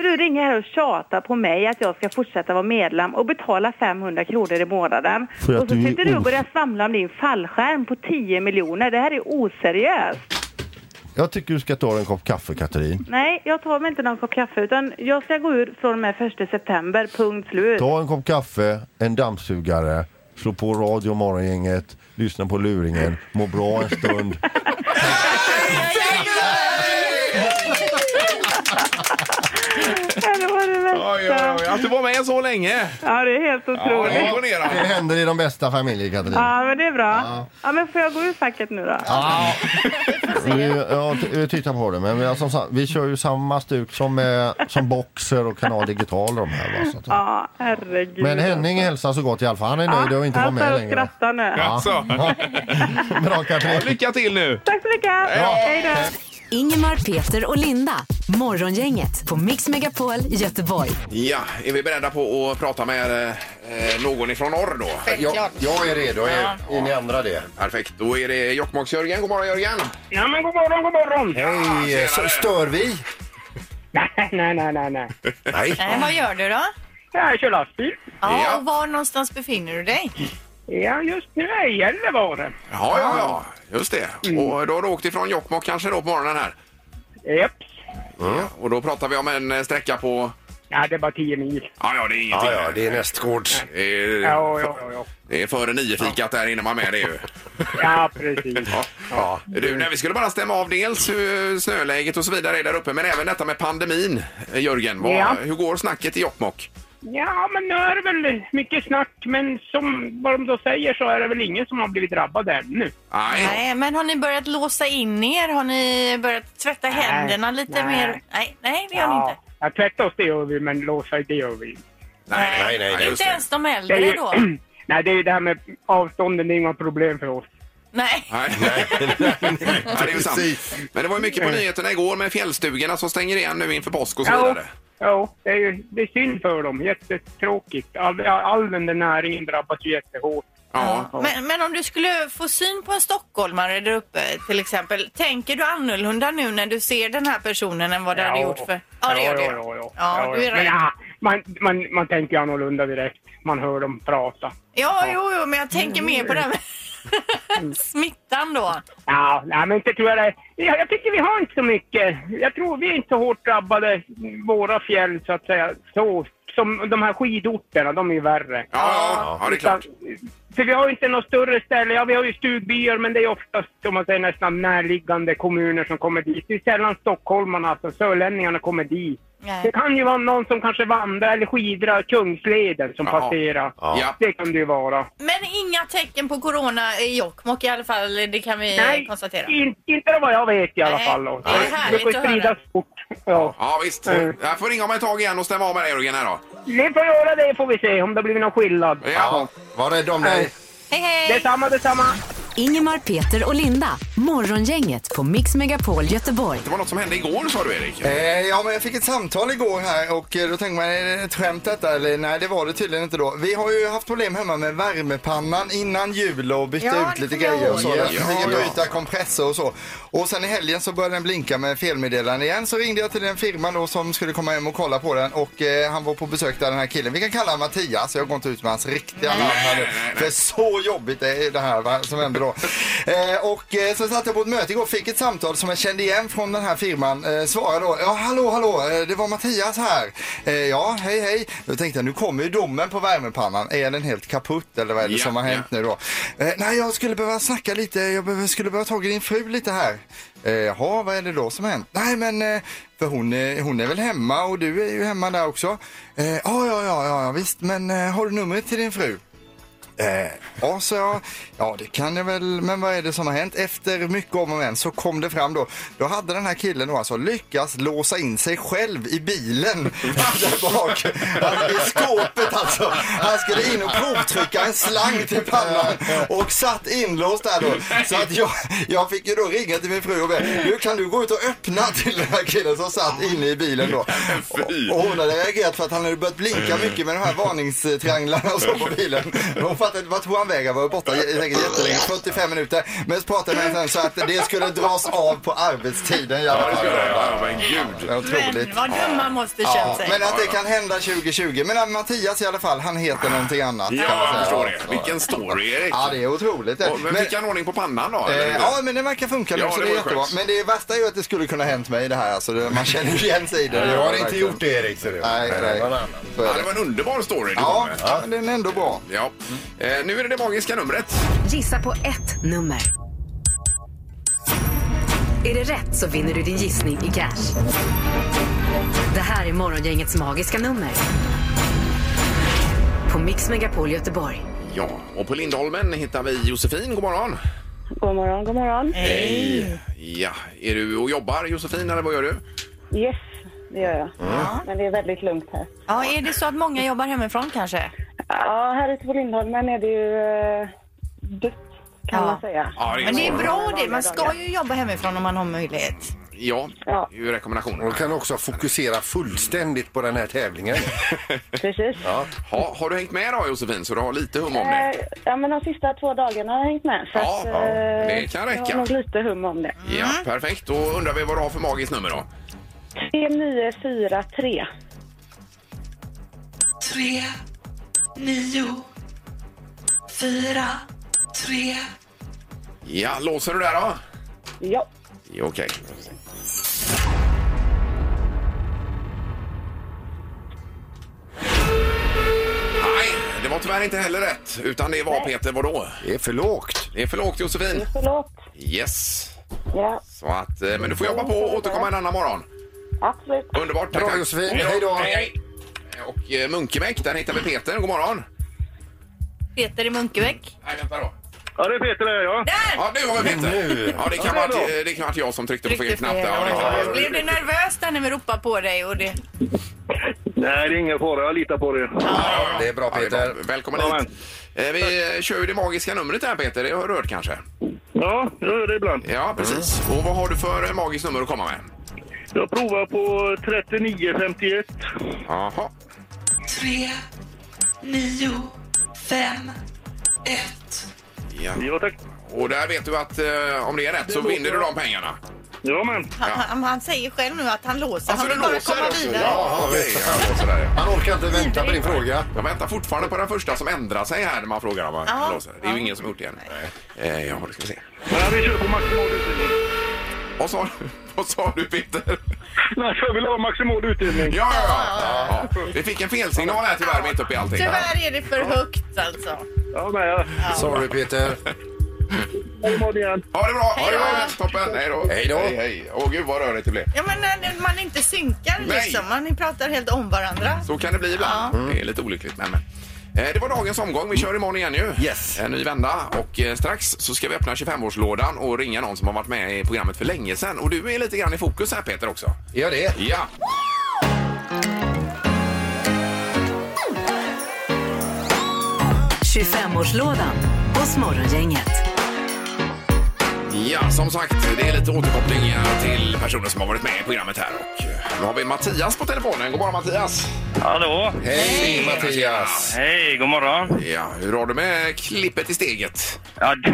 S10: För du ringer här och tjatar på mig att jag ska fortsätta vara medlem och betala 500 kronor i månaden.
S11: För att
S10: och så
S11: du
S10: sitter du och börjar svamla om din fallskärm på 10 miljoner. Det här är oseriöst.
S11: Jag tycker du ska ta en kopp kaffe Katrin.
S10: Nej, jag tar mig inte någon kopp kaffe utan jag ska gå ur från och med 1 september, punkt slut.
S11: Ta en kopp kaffe, en dammsugare, slå på radio morgongänget, lyssna på luringen, må bra en stund. [laughs]
S10: Ja, det var det
S5: Oj, oj, oj,
S10: bästa.
S5: Att du var med så länge.
S10: Ja, det är helt
S5: Ja,
S10: otroligt.
S5: det är
S11: Det
S5: imponerande.
S11: händer i de bästa familjer, Katrin.
S10: Ja, men det är bra. Ja, men får jag gå ur facket nu då?
S11: Ja. Vi, ja, vi tittar på det, men vi, som sagt, vi kör ju samma stuk som, eh, som Boxer och Kanal Digital. De här, va, så att,
S10: Ja, herregud.
S11: men Henning hälsar så gott i alla fall. Han är nöjd och inte var
S10: han
S11: med
S10: står och
S11: längre.
S10: skrattar nu.
S5: Alltså. [laughs]
S11: Bra Katrin.
S5: Lycka till nu.
S10: Tack så mycket. Hej då.
S4: Ingemar, Peter och Linda. Morgongänget på Mix Megapol Göteborg.
S5: Ja, är vi beredda på att prata med eh, någon ifrån norr då?
S7: Jag, jag är redo. Är, är ni andra det?
S5: Perfekt, då är det Jokkmokks-Jörgen. God morgon Jörgen!
S12: Ja, men god morgon, god morgon.
S7: Hej,
S5: tjenare.
S7: s- stör vi?
S12: Nej, nej, nej, nej, nej.
S7: Nej.
S6: Nej, vad gör du då?
S12: Jag kör lastbil.
S6: Ja,
S5: Ja.
S6: och var någonstans befinner du dig?
S12: Ja, just nu är jag i Gällivare.
S5: Ja, ja, ja, just det. Och då har du åkt ifrån Jokkmokk kanske då på morgonen här?
S12: Japp.
S5: Ja. Och då pratar vi om en eh, sträcka på...
S12: Ja, det är bara 10 mil.
S5: Ja, ja, det är ingenting.
S7: Ja, ja, det är nästgårds.
S5: Det är,
S12: Ja, ja, ja. ja.
S5: det är före nio-fikat där innan man är med det ju.
S12: Ja, precis.
S5: Ja.
S7: Ja.
S5: Du, nej, vi skulle bara stämma av dels hur snöläget och så vidare är där uppe, men även detta med pandemin. Eh, Jörgen, vad,
S12: Ja.
S5: hur går snacket i Jokkmokk?
S12: Ja, men nu är det väl mycket snack, men som vad de då säger så är det väl ingen som har blivit drabbad ännu.
S5: Nej.
S6: Nej, men har ni börjat låsa in er? Har ni börjat tvätta
S12: Nej,
S6: händerna lite
S12: nej.
S6: mer? Nej, nej, det gör ni inte.
S12: Ja, tvätta oss det gör vi, men låsa det gör vi inte.
S5: Nej,
S7: nej, nej,
S5: just
S6: Inte ens de
S12: Det är
S6: äldre
S12: ju,
S6: då? [clears throat]
S12: nej, det är ju det här med avstånden, det är inga problem för oss.
S6: Nej.
S5: Nej, nej, nej, [laughs] det är ju sant. Men det var ju mycket på nyheterna igår med fjällstugorna som stänger igen nu inför påsk och så
S12: Ja,
S5: vidare.
S12: ja det, är ju, det är synd för dem. Jättetråkigt. All, all den där näringen drabbas ju jättehårt.
S5: Ja.
S6: Men, men om du skulle få syn på en stockholmare där uppe till exempel, tänker du annorlunda nu när du ser den här personen än vad du hade gjort för... Ja, det gör du.
S12: ja, ja, ja.
S6: Ja, du är
S12: Men ja, man, man, man tänker annorlunda direkt. Man hör dem prata.
S6: Ja, jo, jo, men jag tänker mer på det här med [laughs] smittan då.
S12: Ja, nej, men inte tror jag det. Ja, jag tycker vi har inte så mycket. Jag tror vi är inte så hårt drabbade, våra fjäll så att säga. Så, som de här skidorterna, de är ju värre.
S5: Ja, ja, ja, det är klart.
S12: För vi har ju inte något större ställe. Ja, vi har ju stugbyar, men det är oftast, om man säger nästan närliggande kommuner som kommer dit. Det är sällan stockholmarna, alltså sörlänningarna kommer dit.
S6: Nej.
S12: Det kan ju vara någon som kanske vandrar eller skidrar Kungsleden som
S5: Jaha.
S12: passerar.
S5: Ja.
S12: Det kan det ju vara.
S6: Men inga tecken på corona i Jokkmokk i alla fall, det kan vi
S12: Nej,
S6: konstatera.
S12: in, inte vad jag vet i alla
S6: Nej,
S12: fall. då.
S6: det är härligt
S12: får
S6: att
S12: spridas fort. Ja.
S5: Ja, visst.
S12: Mm.
S5: Jag får ringa om ett tag igen och stämma av med dig Jörgen här då.
S12: Ni får göra det får vi se om det blir någon skillnad.
S5: Ja.
S7: Var rädd om dig.
S6: Hej, hej!
S12: Detsamma, detsamma.
S4: Ingemar, Peter och Linda. Morgongänget på Mix Megapol Göteborg.
S5: Det var något som hände igår sa du Erik.
S8: Eh, ja, men jag fick ett samtal igår här och eh, då tänkte man, är det ett skämt detta? Eller nej, det var det tydligen inte då. Vi har ju haft problem hemma med värmepannan innan jul och bytte
S6: Ja,
S8: ut
S6: det
S8: lite
S6: kommer jag
S8: grejer och så.
S6: ihåg.
S8: Ja,
S5: Ja,
S8: fick
S5: ja.
S8: byta kompressor och så. Och sen i helgen så började den blinka med felmeddelande igen. Så ringde jag till den firman då som skulle komma hem och kolla på den och eh, han var på besök där den här killen. Vi kan kalla honom Mattias, jag går inte ut med hans riktiga namn här nu. För så jobbigt är det här va, som händer då. Eh, och eh, så satt jag på ett möte igår, fick ett samtal som jag kände igen från den här firman. Eh, svarade då, ja hallå hallå, eh, det var Mattias här. Eh, ja, hej hej. Då tänkte jag, nu kommer ju domen på värmepannan. Är den helt kaputt eller vad är det
S5: Ja,
S8: som har
S5: ja.
S8: hänt nu då? Eh, nej, jag skulle behöva snacka lite, jag behöver, skulle behöva tag i din fru lite här. Eh, jaha, vad är det då som har hänt? Nej men, eh, för hon, är- hon är väl hemma och du är ju hemma där också. Eh, ja, ja, ja, ja, visst, men eh, har du numret till din fru? Eh, ja, så jag, ja det kan jag väl, men vad är det som har hänt? Efter mycket om och men så kom det fram då, då hade den här killen då alltså lyckats låsa in sig själv i bilen [laughs] där bak, i skåpet alltså. Han skulle in och provtrycka en slang till pannan och satt inlåst där då. Så att jag, jag fick ju då ringa till min fru och be, nu kan du gå ut och öppna till den här killen som satt inne i bilen då.
S5: Fy.
S8: Och hon hade reagerat för att han hade börjat blinka mycket med de här varningstrianglarna och så på bilen. Fattade vart tog han vägen, var borta säkert jättelänge, 45 minuter. Men så pratade jag med henne sen så att det skulle dras av på arbetstiden.
S5: Ja, det.
S8: Ja,
S5: men gud.
S8: det är otroligt.
S6: Men vad dum man måste
S8: Ja,
S6: känt sig.
S8: men att det kan hända 2020. Men Mattias i alla fall, han heter någonting annat.
S5: Ja, jag förstår det. Vilken story Erik.
S8: Ja, det är otroligt.
S5: Och, men fick han ordning på pannan då?
S8: Eh,
S5: eller?
S8: ja, men det verkar funka nu
S5: Ja,
S8: så
S5: det
S8: det är jättebra. Men det värsta är ju att det skulle kunna hänt mig det här. Alltså, det, man känner ju igen sig i det.
S7: Jag har inte gjort det Erik. Så det
S8: Nej, nej. Så
S5: Ja,
S8: är
S5: det
S8: det.
S5: var en underbar story du
S8: Ja, men den är ändå bra.
S5: Ja. Eh, nu är det det magiska numret.
S4: Gissa på ett nummer. Är det rätt så vinner du din gissning i cash. Det här är Morgongängets magiska nummer. På Mix Megapol Göteborg.
S5: Ja, och på Lindholmen hittar vi Josefin. God morgon!
S13: God morgon, god morgon.
S5: Ja, är du och jobbar Josefin eller vad gör du?
S13: Yes, det gör jag. Men det är väldigt lugnt här.
S6: Ja, är det så att många jobbar hemifrån kanske?
S13: Ja, här ute på Lindholmen är det ju eh, dött kan man säga.
S5: Ja, det är
S6: Men det är
S5: så.
S6: bra det. Man ska ju jobba hemifrån om man har möjlighet.
S5: Ja, det är ju rekommendationen.
S7: Och kan också fokusera fullständigt på den här tävlingen. [laughs]
S13: Precis.
S7: Ja.
S5: Ha, har du hängt med då Josefin så du har lite hum om det?
S13: Eh, ja, men de sista två dagarna har jag hängt med. Så
S5: Ja,
S13: att,
S5: ja,
S13: eh,
S5: det kan räcka.
S13: Jag har nog lite hum om det.
S5: Ja, perfekt. Då undrar vi vad du har för magiskt nummer då?
S13: 3943.
S14: tre, nio, fyra, tre.
S5: Ja, låser du där då?
S13: Ja.
S5: Ja, Okej. Nej, det var tyvärr inte heller rätt. Utan det var Peter, vadå?
S7: Det är för lågt.
S5: Det är för lågt Josefin.
S13: Förlåt.
S5: Yes.
S13: Ja,
S5: Så att, eh, men du får jobba på och återkomma en annan morgon.
S13: absolut.
S5: Underbart. Tack,
S7: Bra,
S5: tack.
S7: Josefin. Hej då.
S5: Hej, hej. Och eh, Munkebäck, där hittar vi Peter. God morgon.
S6: Peter i Munkebäck.
S5: Nej, vänta då.
S9: Ja, det är Peter det, ja.
S6: Där!
S5: Ja, nu har vi Peter. Ja, det kan
S9: Ja,
S5: vara
S9: det är bra.
S5: det kan varit jag som tryckte på fel
S6: Tryckte
S5: knapp. där. Ja, det kan
S6: Ja,
S5: vara-
S6: Blev du nervös där när vi ropade på dig? Och det...
S9: Nej, det är ingen fara. Jag litar på det.
S7: Det är bra
S5: Ja, det är
S7: Peter.
S5: bra. Välkommen
S9: Ja,
S5: hit. Eh, Vi kör ju det magiska numret här Peter, det har du hört kanske?
S9: Ja, jag gör det ibland.
S5: Ja, precis. Och vad har du för eh, magiskt nummer att komma med?
S9: Jag provar på 3951.
S5: Jaha.
S14: Tre, nio, fem, ett.
S5: Ja.
S9: Ja, tack.
S5: Och där vet du att eh, om det är rätt så vinner du de pengarna.
S9: Ja, men.
S6: Han, han, han säger själv nu att han låser.
S5: Alltså,
S6: han
S5: du
S6: vill bara
S5: låser
S6: komma
S5: också?
S6: vidare.
S5: Ja, okej. Han låser där, ja.
S7: Han orkar inte vänta på din fråga.
S5: Jag väntar fortfarande på den första som ändrar sig här när man frågar om
S6: Ja.
S5: låser. Det är ju ingen som gjort det än. Eh, ja, det ska vi se.
S9: Ja, vi kör på maximal utdelning.
S5: Vad sa, vad sa du Peter?
S9: Nej, jag vill ha maximal utdelning.
S5: Ja, ja, ja. ja. Vi fick en felsignal här tyvärr mitt uppe i allting.
S6: Tyvärr är det för högt alltså.
S9: Ja, men jag...
S7: Sorry Peter.
S9: Ha det igen.
S5: Ha det bra! Ha det
S6: Hej
S5: bra!
S6: då.
S5: Toppen! Hej då!
S7: Hej då.
S5: Hej, hej. Åh gud vad rörigt det blev.
S6: Ja, men när man inte synkar
S5: Nej.
S6: liksom. Man pratar helt om varandra.
S5: Så kan det bli ibland. Det är lite olyckligt men. men. Eh, Det var dagens omgång. Vi kör imorgon igen ju.
S7: Yes.
S5: En ny vända. Och eh, strax så ska vi öppna 25-årslådan och ringa någon som har varit med i programmet för länge sedan. Och du är lite grann i fokus här Peter också.
S7: Gör det.
S5: Ja.
S4: - 25-årslådan hos Morgongänget.
S5: Ja, som sagt, det är lite återkopplingar till personer som har varit med i programmet här. Och eh, nu har vi Mattias på telefonen. God morgon Mattias!
S9: Hallå?
S7: Hej Mattias.
S9: Hej, god morgon.
S5: Ja, hur har du med klippet i steget?
S9: Ja, det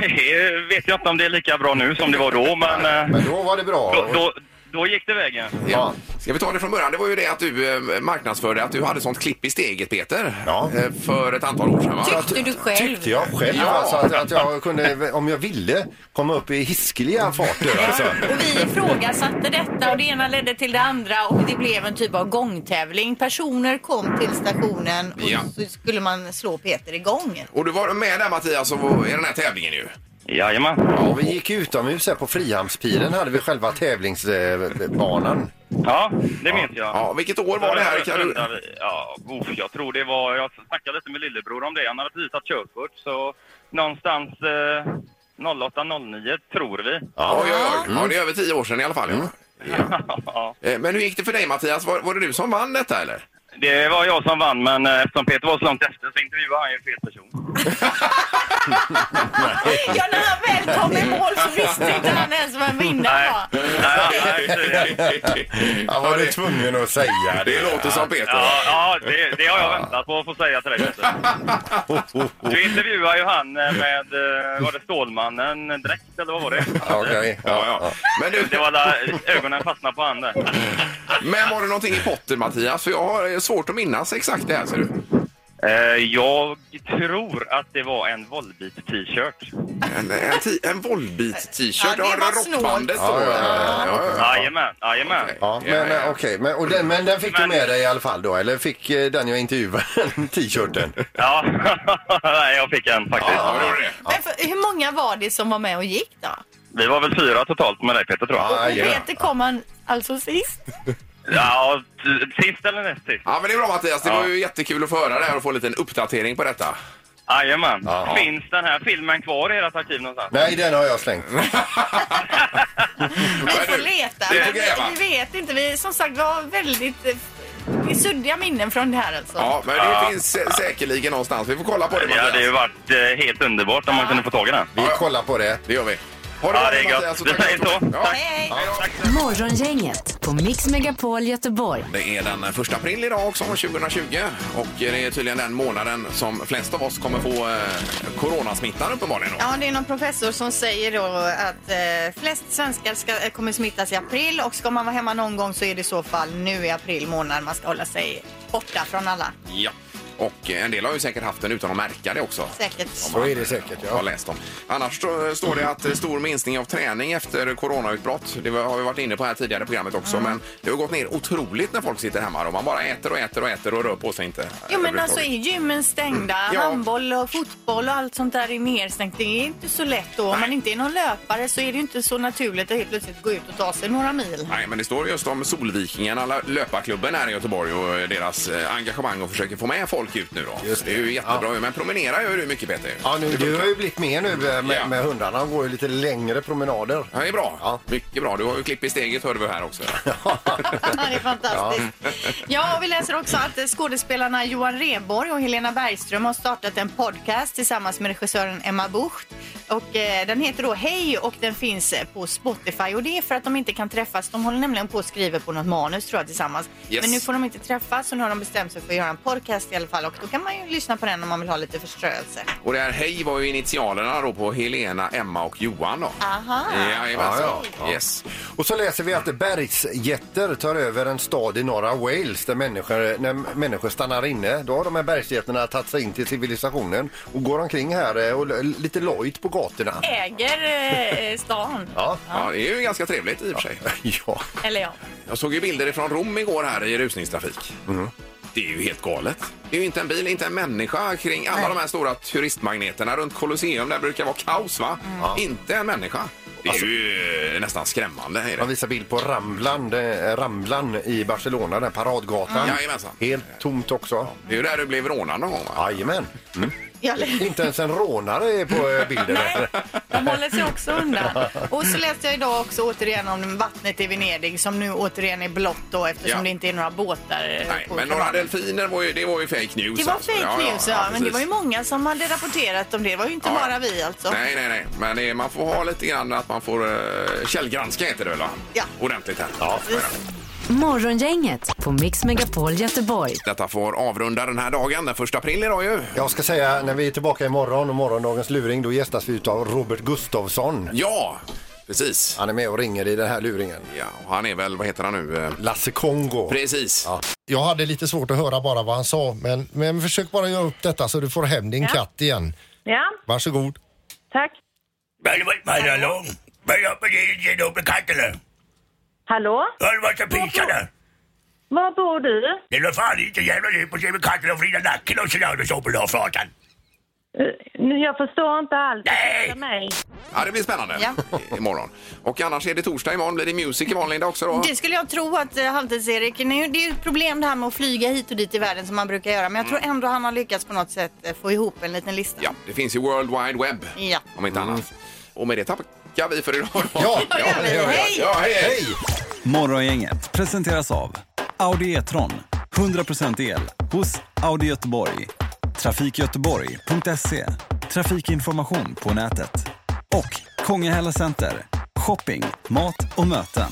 S9: vet jag inte om det är lika bra nu som det var då, men... eh,
S7: Men då var det bra.
S9: Då, då, då gick det vägen.
S5: Ja. Ska vi ta det från början? Det var ju det att du eh, marknadsförde att du hade sånt klipp i steget, Peter.
S7: Ja.
S5: Eh, För ett antal år sedan, va?
S6: Tyckte du själv?
S7: Tyckte jag själv
S5: Ja.
S7: alltså att, att jag kunde, om jag ville, komma upp i hiskeliga farter alltså.
S6: Och vi ifrågasatte detta och det ena ledde till det andra och det blev en typ av gångtävling. Personer kom till stationen och
S5: Ja.
S6: så skulle man slå Peter igång.
S5: Och du var med där Mattias och i den här tävlingen ju.
S9: Jajamän.
S7: Ja, vi gick utomhus här på Frihamnspiren hade vi själva tävlingsbanan.
S9: Ja, det minns jag.
S5: Ja, vilket år var det här? Kan du...
S9: Ja, uff, jag tror det var... Jag snackade lite med lillebror om det. Han hade precis tagit körkort, så någonstans eh, 08-09 tror vi.
S5: Ja, oj, oj, oj. ja, det är över tio år sedan i alla fall. Ja. [laughs]
S9: Ja.
S5: Eh, Men hur gick det för dig Mattias? Var, var det du som vann detta eller?
S9: Det var jag som vann, men eh, eftersom Peter var så långt efter så intervjuade han ju fel person. [laughs]
S6: Ja, när han väl kom i mål så visste inte han ens vem vinnaren var.
S7: Han var du [laughs] tvungen att säga det.
S5: Det låter som Peter.
S9: Ja, ja det, det har jag väntat på att få säga till dig. Peter. [laughs] Du intervjuade ju han eh, med, eh, var det Stålmannen direkt eller vad var det?
S7: Okej.
S5: Ja, ja. Men, du,
S9: Det var där ögonen fastnade på han där.
S5: men var det någonting i potten Mattias? För jag har svårt att minnas exakt det här ser du.
S9: Eh, Jag tror att det var en Volbeat-t-shirt.
S5: En, en, ti- en Volbeat-t-shirt.
S6: Ja, det var
S5: rockbandet då.
S7: Ja, ja, ja,
S5: ja.
S9: Jajamän, jajamän.
S7: Ja, men eh, okej. Men, och den, men den fick du
S9: Men-
S7: med dig i alla fall då? Eller fick eh, den jag intervjuade [laughs] t-shirten?
S9: Ja, [laughs] Nej, jag fick en faktiskt.
S5: Ja, det var det.
S6: Men för, hur många var det som var med och gick då?
S9: Vi var väl fyra totalt med dig Peter tror jag.
S6: Och Peter kom han alltså sist. [laughs]
S9: Ja, sist eller näst sist.
S5: Ja, men det är bra Mattias. Det
S9: Ja.
S5: var ju jättekul att få höra det här och få en liten uppdatering på detta.
S9: Jajamän.
S5: Ja.
S9: Finns den här filmen kvar i ert arkiv någonstans?
S7: Nej, den har jag slängt. [laughs]
S6: Vi får leta.
S9: Det får
S6: Men
S9: gräva.
S6: vi, vi vet inte. Vi, som sagt, vi har väldigt eh, det är suddiga minnen från det här alltså.
S5: Ja, men det finns sä- säkerligen någonstans. Vi får kolla på det
S9: Det
S5: Mattias.
S9: hade ju varit eh, helt underbart om man kunde få tag i den.
S7: Vi kollar på det.
S5: Det gör vi. Ha
S9: Ja,
S5: bra,
S9: det är
S5: Mattias, och
S9: Vi
S5: tack
S9: säger
S5: du-
S9: så.
S5: Ja.
S6: Hej,
S5: hej.
S4: Morgongänget på Mix Megapol Göteborg.
S5: Det är den första april idag också, 2020. Och det är tydligen den månaden som flest av oss kommer få eh, coronasmittan uppenbarligen.
S6: Ja, det är någon professor som säger då att eh, flest svenskar ska, eh, kommer smittas i april och ska man vara hemma någon gång så är det i så fall nu i april månad man ska hålla sig borta från alla.
S5: Ja. Och eh, en del har ju säkert haft den utan att märka det också.
S6: Säkert.
S7: Så är det säkert, ja.
S5: Har läst om. Annars så, står det att eh, stor minskning av träning efter coronautbrott. Det har vi varit inne på här tidigare i programmet också.
S6: Mm.
S5: Men det har gått ner otroligt när folk sitter hemma och man bara äter och äter och äter och rör på sig inte.
S6: Jo men alltså är gymmen stängda,
S5: Ja.
S6: handboll och fotboll och allt sånt där är nedstängt. Det är inte så lätt då. Om man inte är någon löpare så är det ju inte så naturligt att helt plötsligt gå ut och ta sig några mil.
S5: Nej, men det står just om Solvikingarna, lö- löparklubben här i Göteborg och eh, deras eh, engagemang och försöker få med folk ut nu då.
S7: Just
S5: det är ju jättebra. Men promenera gör du mycket Peter.
S7: Ja, nu, du har ju blivit med nu eh, med,
S5: Ja.
S7: med hundarna. De går ju lite längre promenader.
S5: Ja, det är bra. Mycket bra. Du har ju klipp i steget hörde vi här också. [laughs] [laughs]
S6: det är fantastiskt. Ja, och vi läser också att eh, skådespelarna Johan Rheborg och Helena Bergström har startat en podcast tillsammans med regissören Emma Bucht. Och eh, den heter då Hej och den finns eh, på Spotify och det är för att de inte kan träffas. De håller nämligen på att skriva på något manus tror jag tillsammans.
S5: Yes.
S6: Men nu får de inte träffas så nu har de bestämt sig för att göra en podcast i alla fall och då kan man ju lyssna på den om man vill ha lite förströelse.
S5: Och det här Hej var ju initialerna då på Helena, Emma och Johan då.
S6: Aha.
S5: Jajamensan.
S7: Ja, ja.
S5: Yes.
S7: Och så läser vi att bergsjätter tar över en stad i norra Wales där människor, när människor stannar inne. Då har de här bergsjätterna tagit sig in till civilisationen och går omkring här eh, och lite lojt på gatorna.
S6: Äger eh, stan.
S7: Ja.
S5: Ja, det är ju ganska trevligt i och för sig.
S7: ja. [laughs]
S6: Eller ja.
S5: Jag såg ju bilder från Rom igår här i rusningstrafik. Det är ju helt galet. Det är ju inte en bil, inte en människa kring alla de här stora turistmagneterna runt Colosseum. Där brukar vara kaos va? Inte en människa. Det är ju eh, nästan skrämmande. Är det?
S7: Man visar bild på Ramblan, eh, Ramblan i Barcelona, den paradgatan.
S5: Mm. Jajamensan.
S7: Helt tomt också.
S5: Det är ju där du blev rånad någon gång va?
S7: Jajamän. Mm.
S6: Jag
S7: Inte ens en rånare är på eh, bilden.
S6: De håller sig också undan. Och så läste jag idag också återigen om vattnet i Venedig som nu återigen är blått då eftersom
S5: Ja.
S6: det inte är några båtar eh,
S5: Nej,
S6: på
S5: men några
S6: kanalen.
S5: delfiner var ju, det var ju fake news.
S6: Det var
S5: alltså.
S6: fake news ja, men det
S5: precis.
S6: var ju många som hade rapporterat om det. Det var ju inte
S5: Ja.
S6: bara vi alltså.
S5: Nej, nej, nej. Men det, man får ha lite grann att man får uh, källgranska heter det väl va?
S6: Ja.
S5: Ordentligt här. Ja.
S4: Morgongänget på Mix Megapol Göteborg.
S5: Detta får avrunda den här dagen, den första april idag ju.
S7: Jag ska säga, när vi är tillbaka imorgon och morgondagens luring, då gästas vi av Robert Gustafsson.
S5: Ja, precis.
S7: Han är med och ringer i den här luringen.
S5: Ja, och han är väl, vad heter han nu? Eh,
S7: Lasse Kongo.
S5: Precis.
S7: Ja.
S15: Jag hade lite svårt att höra bara vad han sa, men, men försök bara göra upp detta så du får hem din
S10: Ja.
S15: katt igen.
S10: Ja,
S15: Varsågod.
S10: tack.
S16: Hallå? Vad gör man det? Ge upp en katt eller?
S10: Hallå?
S16: Hör pisarna?
S10: Var bor du?
S16: Det är nog fan inte jävla djup och se med katten och vrida nacken och sådär och så på.
S10: Eh, Jag förstår inte alls.
S16: Nej!
S10: Mig.
S5: Ja, det blir spännande i- imorgon. Och annars är det torsdag imorgon. Blir det music imorgon Linda också då?
S6: Det skulle jag tro att eh, Halvtids-Erik, det är ju ett problem det här med att flyga hit och dit i världen som man brukar göra. Men jag tror ändå han har lyckats på något sätt eh, få ihop en liten lista.
S5: Ja, det finns ju World Wide Web.
S6: Ja.
S5: Om inte annat. Och med det tackar vi för idag.
S15: Ja,
S6: det gör vi. Hej!
S5: Ja, hej, hej!
S17: Morgongänget presenteras av Audi E-tron. 100% el hos Audi Göteborg. Trafikgöteborg.se. Trafikinformation på nätet. Och Kongahälla Center. Shopping, mat och möten.